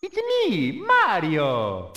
It's me, Mario!